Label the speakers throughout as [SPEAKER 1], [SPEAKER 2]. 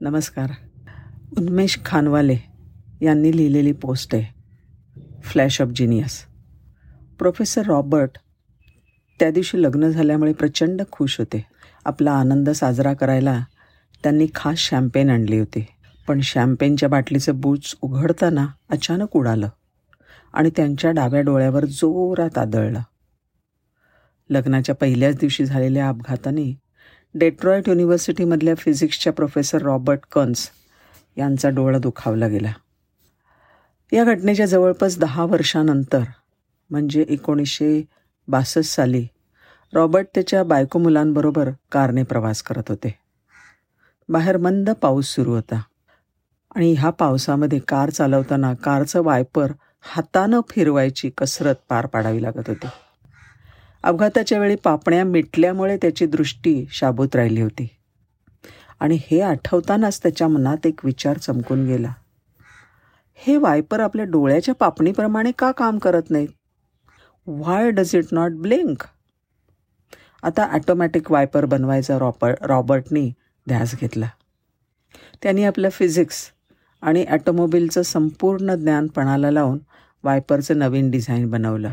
[SPEAKER 1] नमस्कार. उन्मेष खानवाले यांनी लिहिलेली पोस्ट आहे. Flash of genius professor Robert त्या दिवशी लग्न झाल्यामुळे प्रचंड खुश होते. आपला आनंद साजरा करायला त्यांनी खास शॅम्पेन आणली होती. पण शॅम्पेनच्या बाटलीचं बूच उघडताना अचानक उडालं आणि त्यांच्या डाव्या डोळ्यावर जोरात आदळलं. लग्नाच्या पहिल्याच दिवशी झालेल्या अपघाताने डेट्रॉईट युनिव्हर्सिटीमधल्या फिजिक्सच्या प्रोफेसर रॉबर्ट कन्स यांचा डोळा दुखावला गेला. या घटनेच्या जवळपास दहा वर्षानंतर म्हणजे एकोणीसशे बासष्ट साली रॉबर्ट त्याच्या बायको मुलांबरोबर कारने प्रवास करत होते. बाहेर मंद पाऊस सुरू होता आणि ह्या पावसामध्ये कार चालवताना कारचं वायपर हातानं फिरवायची कसरत पार पाडावी लागत होती. अपघाताच्या वेळी पापण्या मिटल्यामुळे त्याची दृष्टी शाबूत राहिली होती. आणि हे आठवतानाच त्याच्या मनात एक विचार चमकून गेला. हे वायपर आपल्या डोळ्याच्या पापणीप्रमाणे का काम करत नाहीत? Why does it not blink आता ॲटोमॅटिक वायपर बनवायचा रॉपर रॉबर्टनी ध्यास घेतला. त्यांनी आपलं फिजिक्स आणि ॲटोमोबिलचं संपूर्ण ज्ञान पणाला लावून वायपरचं नवीन डिझाईन बनवलं.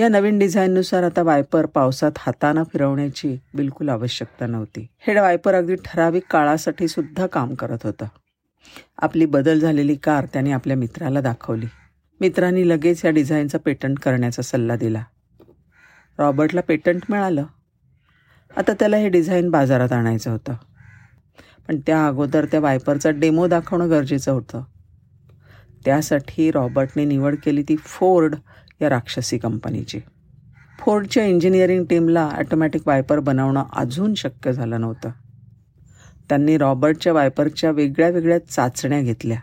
[SPEAKER 1] या नवीन डिझाईननुसार आता वायपर पावसात हातानं फिरवण्याची बिलकुल आवश्यकता नव्हती. हे वायपर अगदी ठराविक काळासाठी सुद्धा काम करत होतं. आपली बदल झालेली कार त्याने आपल्या मित्राला दाखवली. मित्रांनी लगेच या डिझाईनचा पेटंट करण्याचा सल्ला दिला. रॉबर्टला पेटंट मिळालं. आता त्याला हे डिझाईन बाजारात आणायचं होतं. पण त्या अगोदर त्या वायपरचा डेमो दाखवणं गरजेचं होतं. त्यासाठी रॉबर्टने निवड केली ती फोर्ड या राक्षसी कंपनीची. फोर्डच्या इंजिनिअरिंग टीमला ॲटोमॅटिक वायपर बनवणं अजून शक्य झालं नव्हतं. त्यांनी रॉबर्टच्या वायपरच्या वेगळ्या वेगळ्या चाचण्या घेतल्या.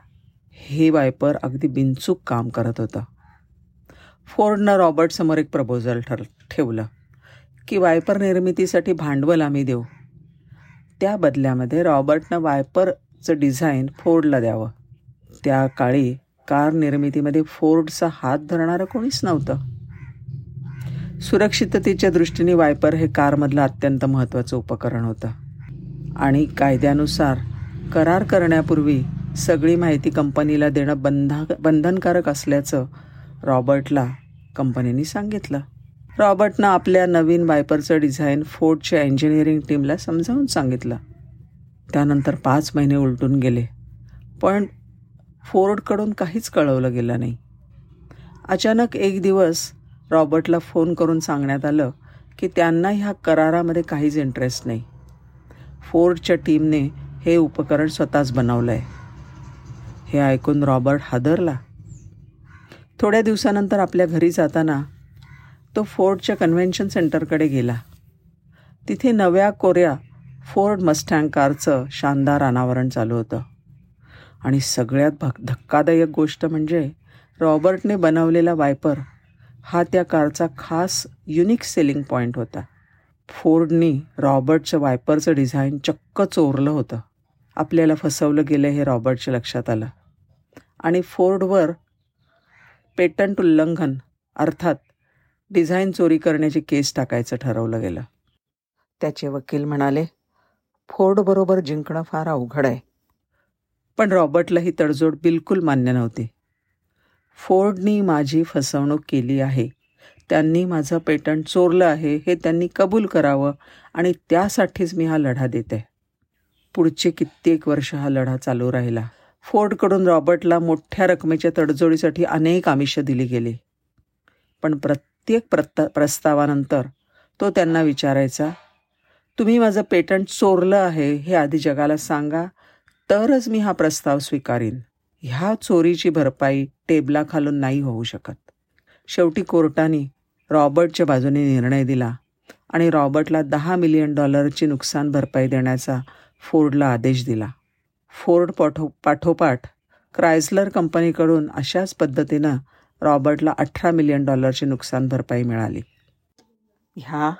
[SPEAKER 1] हे वायपर अगदी बिनचूक काम करत होतं. फोर्डनं रॉबर्टसमोर एक प्रपोजल ठर ठेवलं की वायपर निर्मितीसाठी भांडवल आम्ही देऊ. त्या बदल्यामध्ये रॉबर्टनं वायपरचं डिझाईन फोर्डला द्यावं. त्या काळी कार निर्मितीमध्ये फोर्डचा हात धरणारं कोणीच नव्हतं. सुरक्षिततेच्या दृष्टीने वायपर हे कारमधलं अत्यंत महत्त्वाचं उपकरण होतं. आणि कायद्यानुसार करार करण्यापूर्वी सगळी माहिती कंपनीला देणं बंधा बंधनकारक असल्याचं रॉबर्टला कंपनीने सांगितलं. रॉबर्टनं आपल्या नवीन वायपरचं डिझाईन फोर्डच्या इंजिनिअरिंग टीमला समजावून सांगितलं. त्यानंतर पाच महिने उलटून गेले. पण फोर्डकडून काहीच कळवलं गेलं नाही. अचानक एक दिवस रॉबर्टला फोन करून सांगण्यात आलं की त्यांना ह्या करारामध्ये काहीच इंटरेस्ट नाही. फोर्डच्या टीमने हे उपकरण स्वतःच बनवलं आहे हे ऐकून रॉबर्ट हादरला. थोड्या दिवसानंतर आपल्या घरी जाताना तो फोर्डच्या कन्व्हेन्शन सेंटरकडे गेला. तिथे नव्या कोऱ्या फोर्ड मस्टँग कारचं शानदार अनावरण चालू होतं. आणि सगळ्यात भक धक्कादायक गोष्ट म्हणजे रॉबर्टने बनवलेला वायपर हा त्या कारचा खास युनिक सेलिंग पॉईंट होता. फोर्डनी रॉबर्टचं वायपरचं डिझाईन चक्क चोरलं होतं. आपल्याला फसवलं गेलं हे रॉबर्टच्या लक्षात आलं. आणि फोर्डवर पेटंट उल्लंघन अर्थात डिझाईन चोरी करण्याची केस टाकायचं ठरवलं गेलं. त्याचे वकील म्हणाले फोर्डबरोबर जिंकणं फार अवघड आहे. पण रॉबर्टला ही तडजोड बिलकुल मान्य नव्हती. फोर्डनी माझी फसवणूक केली आहे. त्यांनी माझं पेटंट चोरलं आहे हे त्यांनी कबूल करावं आणि त्यासाठीच मी हा लढा देते. पुढचे कित्येक वर्ष हा लढा चालू राहिला. फोर्डकडून रॉबर्टला मोठ्या रकमेच्या तडजोडीसाठी अनेक आमिषं दिली गेली. पण प्रत्येक प्रत्ता प्रस्तावानंतर तो त्यांना विचारायचा तुम्ही माझं पेटंट चोरलं आहे हे आधी जगाला सांगा तरच मी हा प्रस्ताव स्वीकारीन. ह्या चोरीची भरपाई टेबलाखालून नाही होऊ शकत. शेवटी कोर्टाने रॉबर्टच्या बाजूने निर्णय दिला आणि रॉबर्टला दहा मिलियन डॉलरची नुकसान भरपाई देण्याचा फोर्डला आदेश दिला. फोर्ड पाठो पाठोपाठ क्रायसलर कंपनीकडून अशाच पद्धतीनं रॉबर्टला अठरा मिलियन डॉलरची नुकसान भरपाई मिळाली. ह्या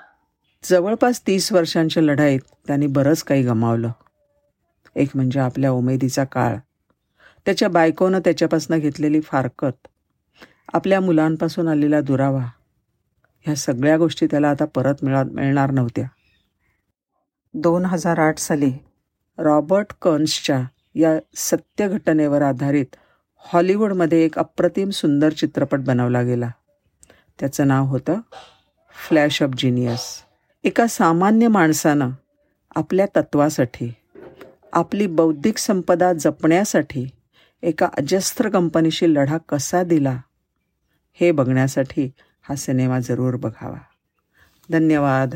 [SPEAKER 1] जवळपास तीस वर्षांच्या लढाईत त्यांनी बरंच काही गमावलं. एक म्हणजे आपल्या उमेदीचा काळ. त्याच्या बायकोनं त्याच्यापासून घेतलेली फारकत. आपल्या मुलांपासून आलेला दुरावा. ह्या सगळ्या गोष्टी त्याला आता परत मिळा मिळणार नव्हत्या. दोन हजार आठ साली रॉबर्ट कर्न्सच्या या सत्यघटनेवर आधारित हॉलिवूडमध्ये एक अप्रतिम सुंदर चित्रपट बनवला गेला. त्याचं नाव होतं फ्लॅश ऑफ जिनियस. एका सामान्य माणसानं आपल्या तत्वासाठी आपली बौद्धिक संपदा जपण्यासाठी एका अजस्त्र कंपनीशी लढा कसा दिला हे बघण्यासाठी हा सिनेमा जरूर बघावा. धन्यवाद.